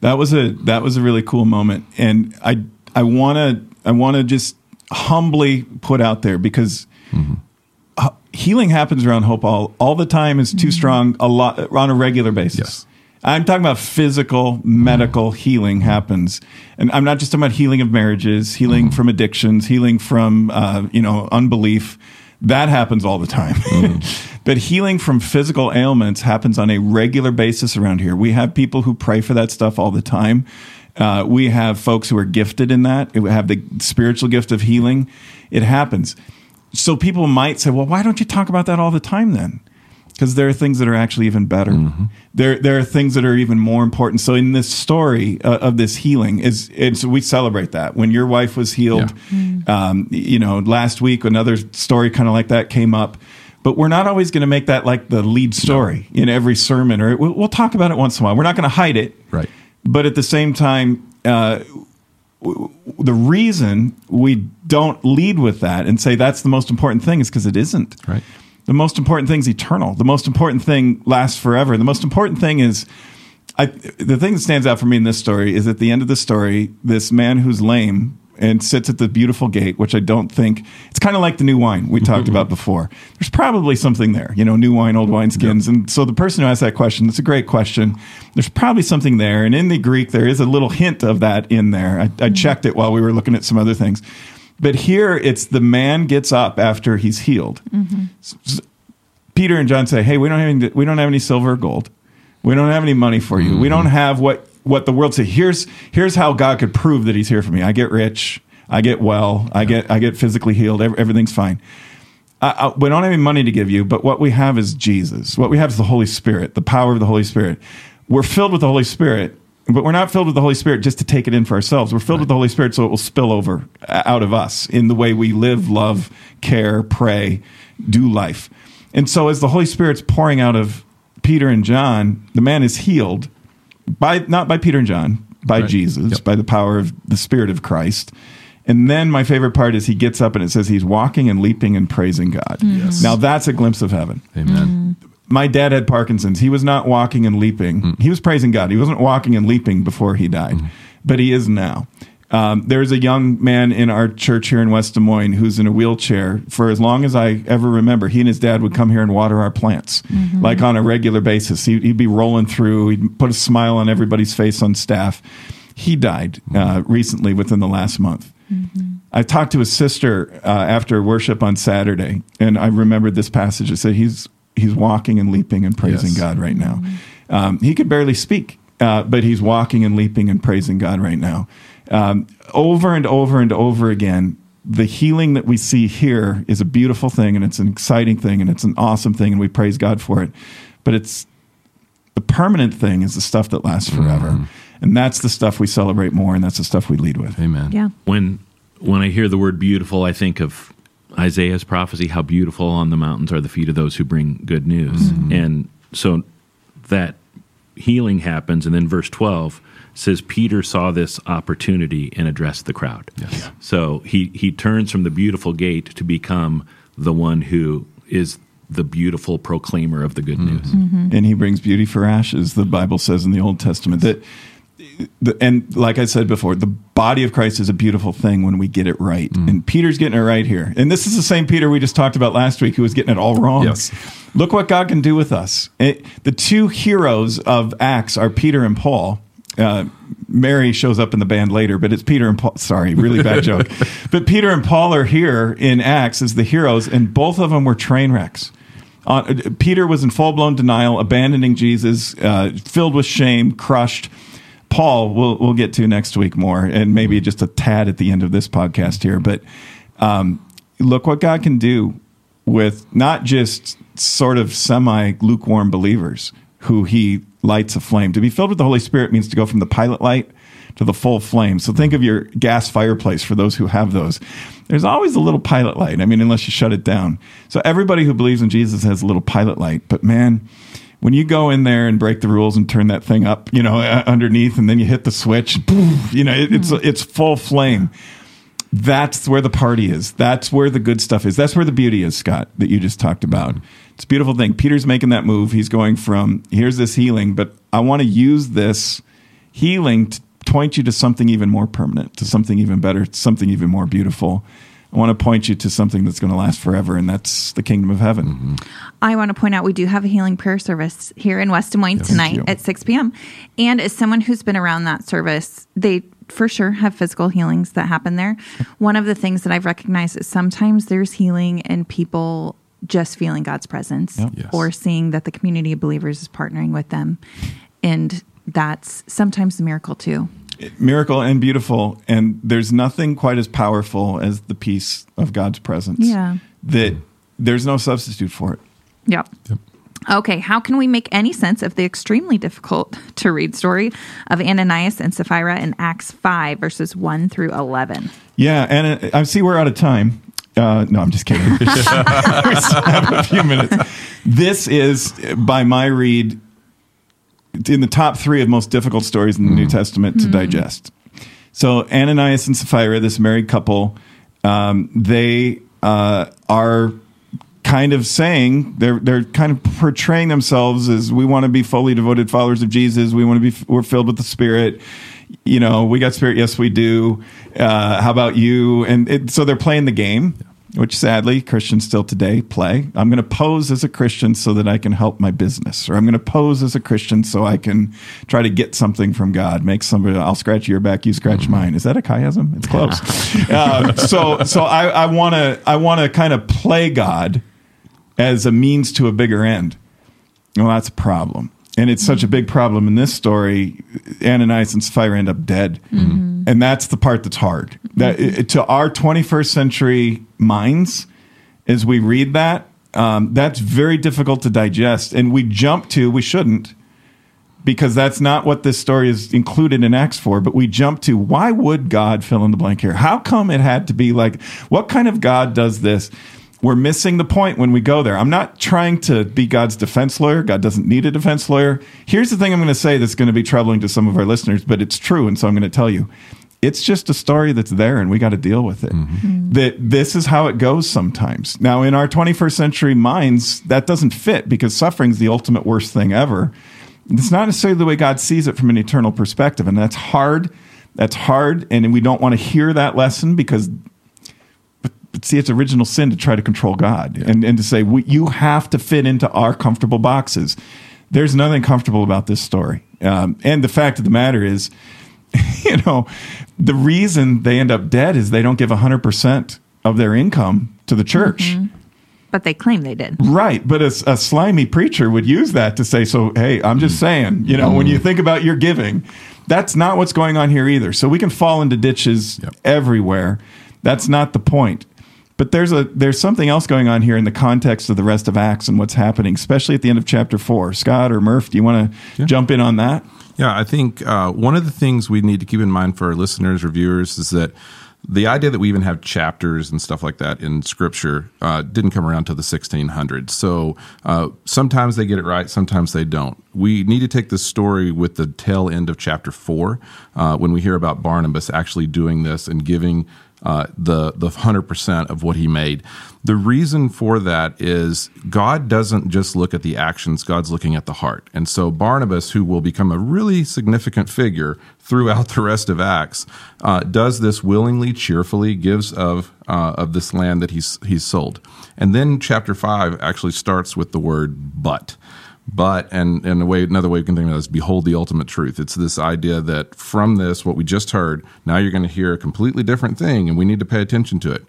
That was a that was a really cool moment, and I I want to I want to just humbly put out there because uh, healing happens around Hope all all the time is too strong a lot on a regular basis. Yes. I'm talking about physical, medical healing happens, and I'm not just talking about healing of marriages, healing from addictions, healing from uh, you know unbelief. That happens all the time. but healing from physical ailments happens on a regular basis around here. We have people who pray for that stuff all the time. Uh, we have folks who are gifted in that. We have the spiritual gift of healing. It happens. So people might say, well, why don't you talk about that all the time then? Because there are things that are actually even better. There, there are things that are even more important. So in this story uh, of this healing, is it's we celebrate that when your wife was healed. Um, you know, last week another story kind of like that came up. But we're not always going to make that like the lead story in every sermon, or we'll, we'll talk about it once in a while. We're not going to hide it, Right. But at the same time, uh, w- the reason we don't lead with that and say that's the most important thing is because it isn't. Right. The most important thing is eternal. The most important thing lasts forever. The most important thing is, I, the thing that stands out for me in this story is at the end of the story, this man who's lame and sits at the beautiful gate, which I don't think it's kind of like the new wine we talked mm-hmm. about before. There's probably something there, you know, new wine, old wine wineskins. And so the person who asked that question, that's a great question. There's probably something there. And in the Greek, there is a little hint of that in there. I, I mm-hmm. checked it while we were looking at some other things. But here it's the man gets up after he's healed. Mm-hmm. Peter and John say, "Hey, we don't have any, we don't have any silver or gold. We don't have any money for you. We don't have what what the world say. Here's here's how God could prove that He's here for me. I get rich. I get well. I get I get physically healed. Everything's fine. I, I, we don't have any money to give you, but what we have is Jesus. What we have is the Holy Spirit, the power of the Holy Spirit. We're filled with the Holy Spirit, but we're not filled with the Holy Spirit just to take it in for ourselves. We're filled with the Holy Spirit so it will spill over uh, out of us in the way we live, love, care, pray, do life. And so as the Holy Spirit's pouring out of Peter and John, the man is healed by not by Peter and John, by Right. Jesus, Yep. by the power of the Spirit of Christ. And then my favorite part is he gets up and it says he's walking and leaping and praising God. Mm-hmm. Yes. Now that's a glimpse of heaven. Amen. Mm-hmm. My dad had Parkinson's. He was not walking and leaping. Mm. He was praising God. He wasn't walking and leaping before he died, mm-hmm. but he is now. Um, there's a young man in our church here in West Des Moines who's in a wheelchair. For as long as I ever remember, he and his dad would come here and water our plants, like on a regular basis. He'd, he'd be rolling through. He'd put a smile on everybody's face on staff. He died uh, recently, within the last month. I talked to his sister uh, after worship on Saturday, and I remembered this passage. It said he's he's walking and leaping and praising Yes. God right now. Um, he could barely speak, uh, but he's walking and leaping and praising God right now. Um, over and over and over again, the healing that we see here is a beautiful thing, and it's an exciting thing, and it's an awesome thing, and we praise God for it. But it's the permanent thing is the stuff that lasts forever, and that's the stuff we celebrate more, and that's the stuff we lead with. Amen. Yeah. when when I hear the word beautiful, I think of Isaiah's prophecy: "How beautiful on the mountains are the feet of those who bring good news." And so that healing happens, and then verse twelve says Peter saw this opportunity and addressed the crowd. Yes. So he he turns from the beautiful gate to become the one who is the beautiful proclaimer of the good mm-hmm. news. Mm-hmm. and he brings beauty for ashes the bible says in the old testament that the, and like i said before the body of christ is a beautiful thing when we get it right. Mm. And peter's getting it right here. And this is the same peter we just talked about last week who was getting it all wrong. Yes. look what god can do with us. It- the two heroes of acts are peter and paul uh, Mary shows up in the band later, but it's Peter and Paul. Sorry, really bad joke. But Peter and Paul are here in Acts as the heroes, and both of them were train wrecks. Uh, Peter was in full blown denial, abandoning Jesus, uh, filled with shame, crushed. Paul, we'll we'll get to next week more, and maybe just a tad at the end of this podcast here. But um, look what God can do with not just sort of semi lukewarm believers who He lights a flame. To be filled with the Holy Spirit means to go from the pilot light to the full flame. So think of your gas fireplace for those who have those. There's always a little pilot light. I mean, unless you shut it down. So everybody who believes in Jesus has a little pilot light. But man, when you go in there and break the rules and turn that thing up, you know, underneath, and then you hit the switch, you know, it, it's it's full flame. That's where the party is. That's where the good stuff is. That's where the beauty is, Scott, that you just talked about. It's a beautiful thing. Peter's making that move. He's going from here's this healing, but I want to use this healing to point you to something even more permanent, to something even better, something even more beautiful. I want to point you to something that's going to last forever, and that's the kingdom of heaven. Mm-hmm. I want to point out we do have a healing prayer service here in West Des Moines Yes, tonight at 6 p.m. And as someone who's been around that service, they for sure have physical healings that happen there. One of the things that I've recognized is sometimes there's healing in people just feeling God's presence Yep. Yes. or seeing that the community of believers is partnering with them. And that's sometimes a miracle too. Miracle and beautiful, and there's nothing quite as powerful as the peace of God's presence. Yeah. That there's no substitute for it. Yep. Okay, how can we make any sense of the extremely difficult to read story of Ananias and Sapphira in Acts 5, verses 1 through 11? Yeah, and uh, I see we're out of time. Uh, no, I'm just kidding. we still have a few minutes. This is, by my read, in the top three of most difficult stories in the New Testament to digest. So Ananias and Sapphira, this married couple, um, they uh, are kind of saying they're they're kind of portraying themselves as we want to be fully devoted followers of Jesus. We want to be we're filled with the Spirit. You know, we got Spirit. Yes, we do. Uh, how about you? And it, so they're playing the game. Which sadly Christians still today play. I'm going to pose as a Christian so that I can help my business, or I'm going to pose as a Christian so I can try to get something from God. Make somebody, I'll scratch your back, you scratch mine. Is that a chiasm? It's close. uh, so, so I, I want to, I want to kind of play God as a means to a bigger end. Well, that's a problem. And it's such a big problem in this story. Ananias and Sapphira end up dead. And that's the part that's hard. That it- to our 21st century minds, as we read that, um, that's very difficult to digest. And we jump to, we shouldn't, because that's not what this story is included in Acts for. But we jump to why would God fill in the blank here? How come it had to be like, what kind of God does this? We're missing the point when we go there. I'm not trying to be God's defense lawyer. God doesn't need a defense lawyer. Here's the thing I'm going to say that's going to be troubling to some of our listeners, but it's true. And so I'm going to tell you it's just a story that's there and we got to deal with it. Mm-hmm. Mm-hmm. That this is how it goes sometimes. Now, in our 21st century minds, that doesn't fit because suffering's the ultimate worst thing ever. It's not necessarily the way God sees it from an eternal perspective. And that's hard. That's hard. And we don't want to hear that lesson because, but, but see, it's original sin to try to control God and, and to say, we, you have to fit into our comfortable boxes. There's nothing comfortable about this story. Um, and the fact of the matter is, you know, the reason they end up dead is they don't give 100% of their income to the church. Mm-hmm. But they claim they did. Right, but a, a slimy preacher would use that to say, "So, hey, I'm just mm. saying, you know, when you mm. think about your giving, that's not what's going on here either. So we can fall into ditches Yep. everywhere. That's not the point. But there's a there's something else going on here in the context of the rest of Acts and what's happening, especially at the end of chapter four. Scott or Murph, do you want to jump in on that? Yeah, I think uh, one of the things we need to keep in mind for our listeners or viewers is that the idea that we even have chapters and stuff like that in Scripture uh, didn't come around till the 1600s. So uh, sometimes they get it right, sometimes they don't. We need to take this story with the tail end of chapter four uh, when we hear about Barnabas actually doing this and giving uh, the the hundred percent of what he made. The reason for that is God doesn't just look at the actions; God's looking at the heart. And so Barnabas, who will become a really significant figure throughout the rest of Acts, uh, does this willingly, cheerfully, gives of uh, of this land that he's he's sold. And then chapter five actually starts with the word "but." But and and a way another way we can think of it is behold the ultimate truth. It's this idea that from this, what we just heard, now you're going to hear a completely different thing, and we need to pay attention to it.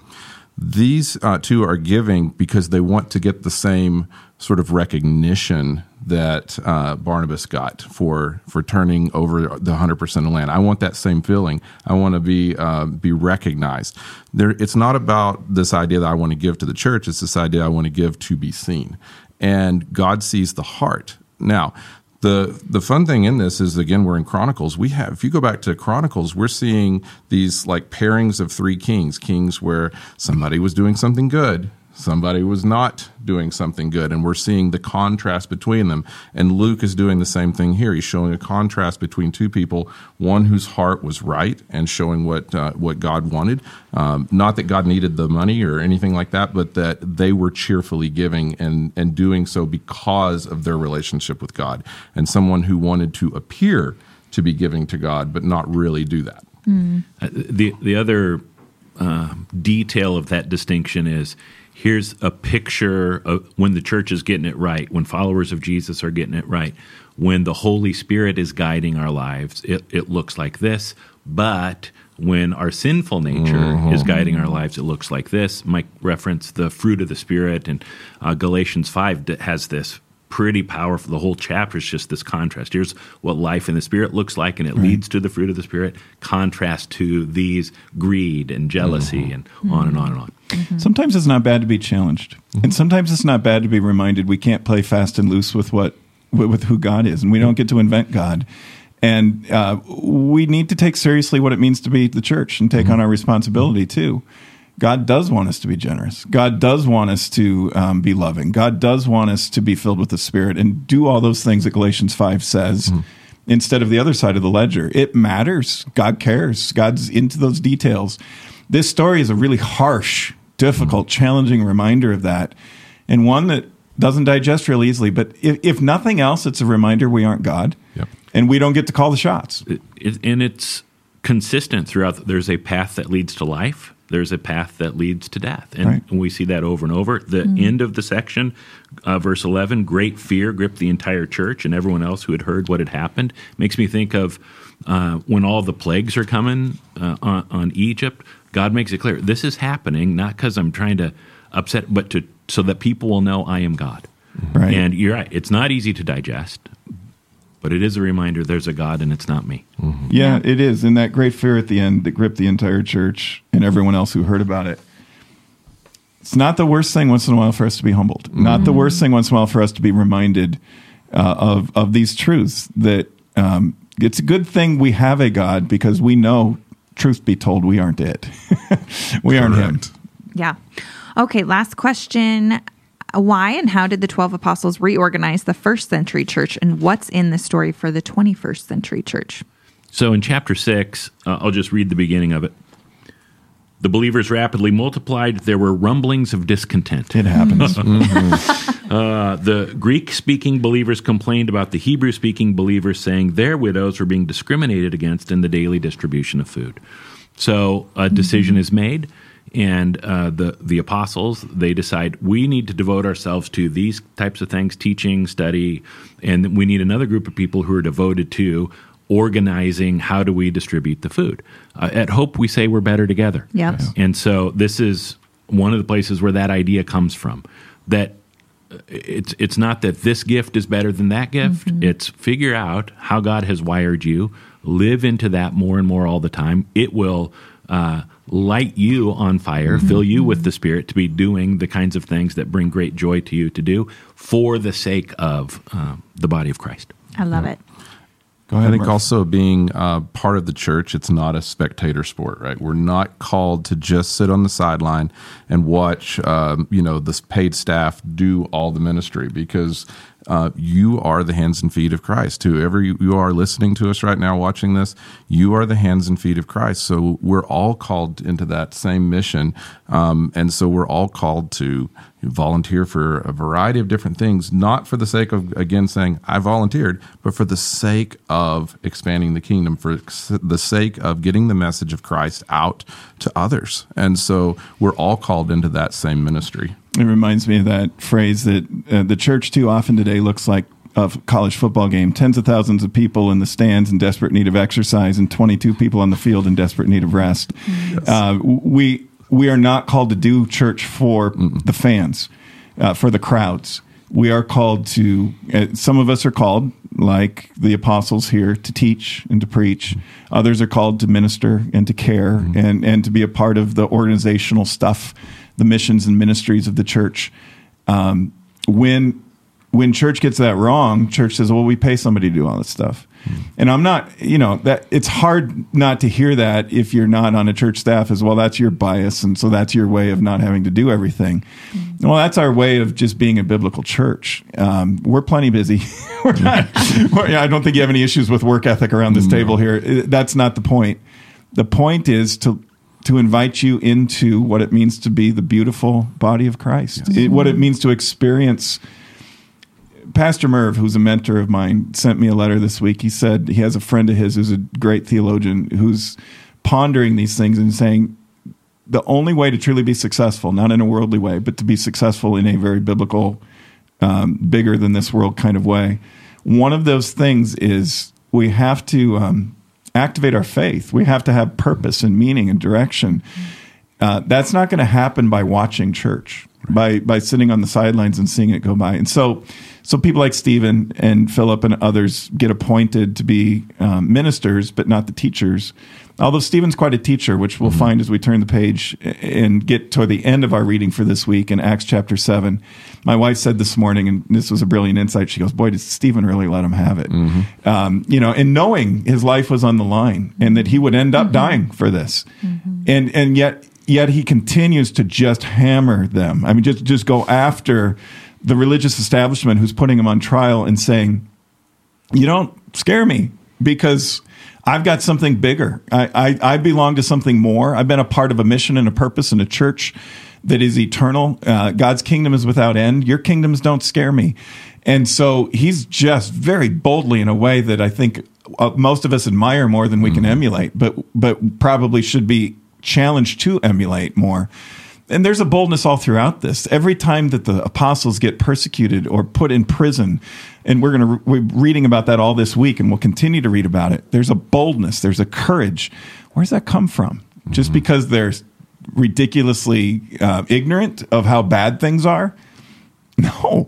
These uh, two are giving because they want to get the same sort of recognition that uh, Barnabas got for for turning over the hundred percent of land. I want that same feeling. I want to be uh, be recognized. There, it's not about this idea that I want to give to the church. It's this idea I want to give to be seen and God sees the heart. Now, the the fun thing in this is again we're in Chronicles. We have if you go back to Chronicles, we're seeing these like pairings of three kings, kings where somebody was doing something good, somebody was not doing something good and we're seeing the contrast between them. And luke is doing the same thing here. He's showing a contrast between two people one whose heart was right and showing what uh, what god wanted. Um, not that god needed the money or anything like that but that they were cheerfully giving and and doing so because of their relationship with god. And someone who wanted to appear to be giving to god but not really do that. Uh, the the other uh, detail of that distinction is here's a picture of when the church is getting it right, when followers of Jesus are getting it right, when the Holy Spirit is guiding our lives, it, it looks like this. But when our sinful nature is guiding our lives, it looks like this. Mike referenced the fruit of the Spirit, and uh, Galatians 5 has this pretty powerful. The whole chapter is just this contrast. Here's what life in the Spirit looks like, and it leads to the fruit of the Spirit. Contrast to these greed and jealousy, mm-hmm. and on and on and on. Mm-hmm. Sometimes it's not bad to be challenged, mm-hmm. and sometimes it's not bad to be reminded we can't play fast and loose with what with with who God is, and we don't get to invent God. And uh, we need to take seriously what it means to be the church and take on our responsibility too. God does want us to be generous. God does want us to um, be loving. God does want us to be filled with the Spirit and do all those things that Galatians 5 says instead of the other side of the ledger. It matters. God cares. God's into those details. This story is a really harsh, difficult, challenging reminder of that, and one that doesn't digest real easily. But if, if nothing else, it's a reminder we aren't God, Yep. and we don't get to call the shots. It, it- and it's consistent throughout. There's a path that leads to life. There's a path that leads to death, and Right. we see that over and over. The end of the section, uh, verse eleven, great fear gripped the entire church and everyone else who had heard what had happened. Makes me think of uh, when all the plagues are coming uh, on, on Egypt. God makes it clear this is happening not because I'm trying to upset, but to so that people will know I am God. Right. And you're right; it's not easy to digest, but it is a reminder there's a God and it's not me. Yeah, it is. And that great fear at the end that gripped the entire church and everyone else who heard about it. It's not the worst thing once in a while for us to be humbled. Not the worst thing once in a while for us to be reminded uh, of of these truths. That um, it's a good thing we have a God because we know, truth be told, we aren't it. we aren't Him. Yeah. Okay, last question. Why and how did the 12 apostles reorganize the first century church, and what's in the story for the 21st century church? So in chapter 6, uh, I'll just read the beginning of it. The believers rapidly multiplied. There were rumblings of discontent. It happens. Uh, the Greek speaking believers complained about the Hebrew speaking believers, saying their widows were being discriminated against in the daily distribution of food. So a decision is made, and uh, the, the apostles, they decide we need to devote ourselves to these types of things teaching, study, and we need another group of people who are devoted to organizing how do we distribute the food. Uh, at Hope, we say we're better together. Yep. And so this is one of the places where that idea comes from. That it's it's not that this gift is better than that gift. It's figure out how God has wired you, live into that more and more all the time. It will uh, light you on fire, fill you with the Spirit to be doing the kinds of things that bring great joy to you to do for the sake of uh, the body of Christ. I love it. Go I think Murph. also being uh, part of the church, it's not a spectator sport, right? We're not called to just sit on the sideline and watch, um, you know, the paid staff do all the ministry because uh, you are the hands and feet of Christ. Whoever you, are listening to us right now, watching this, you are the hands and feet of Christ. So we're all called into that same mission, um, and so we're all called to volunteer for a variety of different things, not for the sake of again saying I volunteered, but for the sake of expanding the kingdom, for the sake of getting the message of Christ out to others. And so we're all called into that same ministry. It reminds me of that phrase that uh, the church too often today looks like a college football game. Tens of thousands of people in the stands in desperate need of exercise, and 22 people on the field in desperate need of rest. Uh, we we are not called to do church for the fans, uh, for the crowds. We are called to. Uh, some of us are called, like the apostles here, to teach and to preach. Others are called to minister and to care and and to be a part of the organizational stuff, the missions and ministries of the church. Um, when when church gets that wrong, church says, "Well, we pay somebody to do all this stuff." And I'm not, you know, that it's hard not to hear that if you're not on a church staff as well. That's your bias, and so that's your way of not having to do everything. Well, that's our way of just being a biblical church. Um, we're plenty busy. we're not, we're- I don't think you have any issues with work ethic around this table here. Uh, That's not the point. The point is to to invite you into what it means to be the beautiful body of Christ. It- what it means to experience Pastor Merv, who's a mentor of mine, sent me a letter this week. He said he has a friend of his who's a great theologian who's pondering these things and saying the only way to truly be successful, not in a worldly way, but to be successful in a very biblical, um, bigger than this world kind of way, one of those things is we have to um, activate our faith. We have to have purpose and meaning and direction. Uh, that's not going to happen by watching church, by by sitting on the sidelines and seeing it go by. And so, so people like Stephen and Philip and others get appointed to be um, ministers, but not the teachers. Although Stephen's quite a teacher, which we'll mm-hmm. find as we turn the page and get toward the end of our reading for this week in Acts chapter seven. My wife said this morning, and this was a brilliant insight. She goes, "Boy, did Stephen really let him have it?" Mm-hmm. Um, you know, and knowing his life was on the line and that he would end up mm-hmm. dying for this, and and yet yet he continues to just hammer them. I mean, just just go after the religious establishment who's putting him on trial and saying, "You don't scare me because." I've got something bigger. I, I, I belong to something more. I've been a part of a mission and a purpose and a church that is eternal. Uh, God's kingdom is without end. Your kingdoms don't scare me. And so he's just very boldly in a way that I think uh, most of us admire more than we can emulate, but but probably should be challenged to emulate more. And there's a boldness all throughout this. Every time that the apostles get persecuted or put in prison, and we're going to we're reading about that all this week, and we'll continue to read about it. There's a boldness, there's a courage. Where's that come from? Just because they're ridiculously uh, ignorant of how bad things are? No.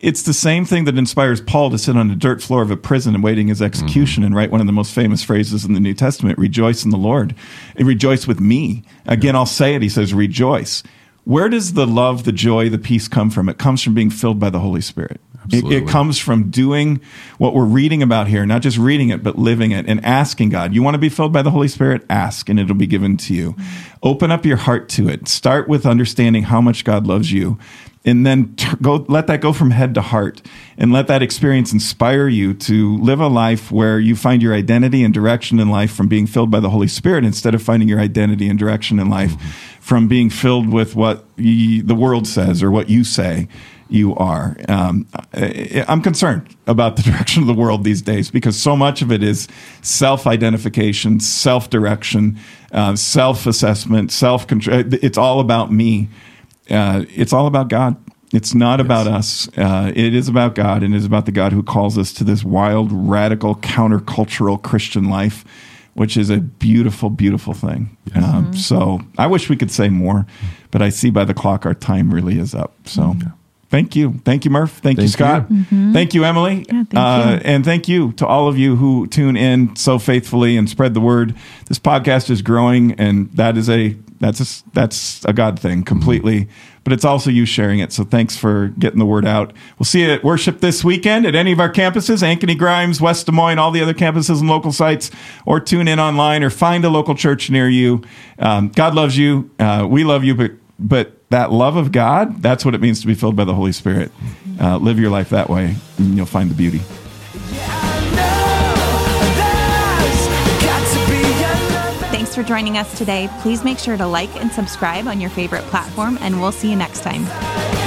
It's the same thing that inspires Paul to sit on the dirt floor of a prison awaiting his execution and write one of the most famous phrases in the New Testament rejoice in the Lord. And rejoice with me. Again, I'll say it. He says, rejoice. Where does the love, the joy, the peace come from? It comes from being filled by the Holy Spirit. It, it comes from doing what we're reading about here, not just reading it, but living it and asking God. You want to be filled by the Holy Spirit? Ask, and it'll be given to you. Open up your heart to it. Start with understanding how much God loves you, and then t- go let that go from head to heart, and let that experience inspire you to live a life where you find your identity and direction in life from being filled by the Holy Spirit instead of finding your identity and direction in life mm-hmm. from being filled with what ye, the world says or what you say you are. Um, I, I'm concerned about the direction of the world these days because so much of it is self identification, self direction, uh, self assessment, self control. It's all about me. Uh, it's all about God. It's not about us. Uh, it is about God, and it is about the God who calls us to this wild, radical, countercultural Christian life, which is a beautiful, beautiful thing. Um, so I wish we could say more, but I see by the clock our time really is up. So. Thank you. Thank you, Murph. Thank, you, Thank Scott. Thank you, Emily. Yeah, thank uh, you. And thank you to all of you who tune in so faithfully and spread the word. This podcast is growing, and that is a that's a, that's a God thing completely. But it's also you sharing it. So thanks for getting the word out. We'll see you at worship this weekend at any of our campuses: Ankeny, Grimes, West Des Moines, all the other campuses and local sites. Or tune in online, or find a local church near you. Um, God loves you. Uh, we love you, but but that love of God, that's what it means to be filled by the Holy Spirit. Uh, live your life that way, and you'll find the beauty. Thanks for joining us today. Please make sure to like and subscribe on your favorite platform, and we'll see you next time.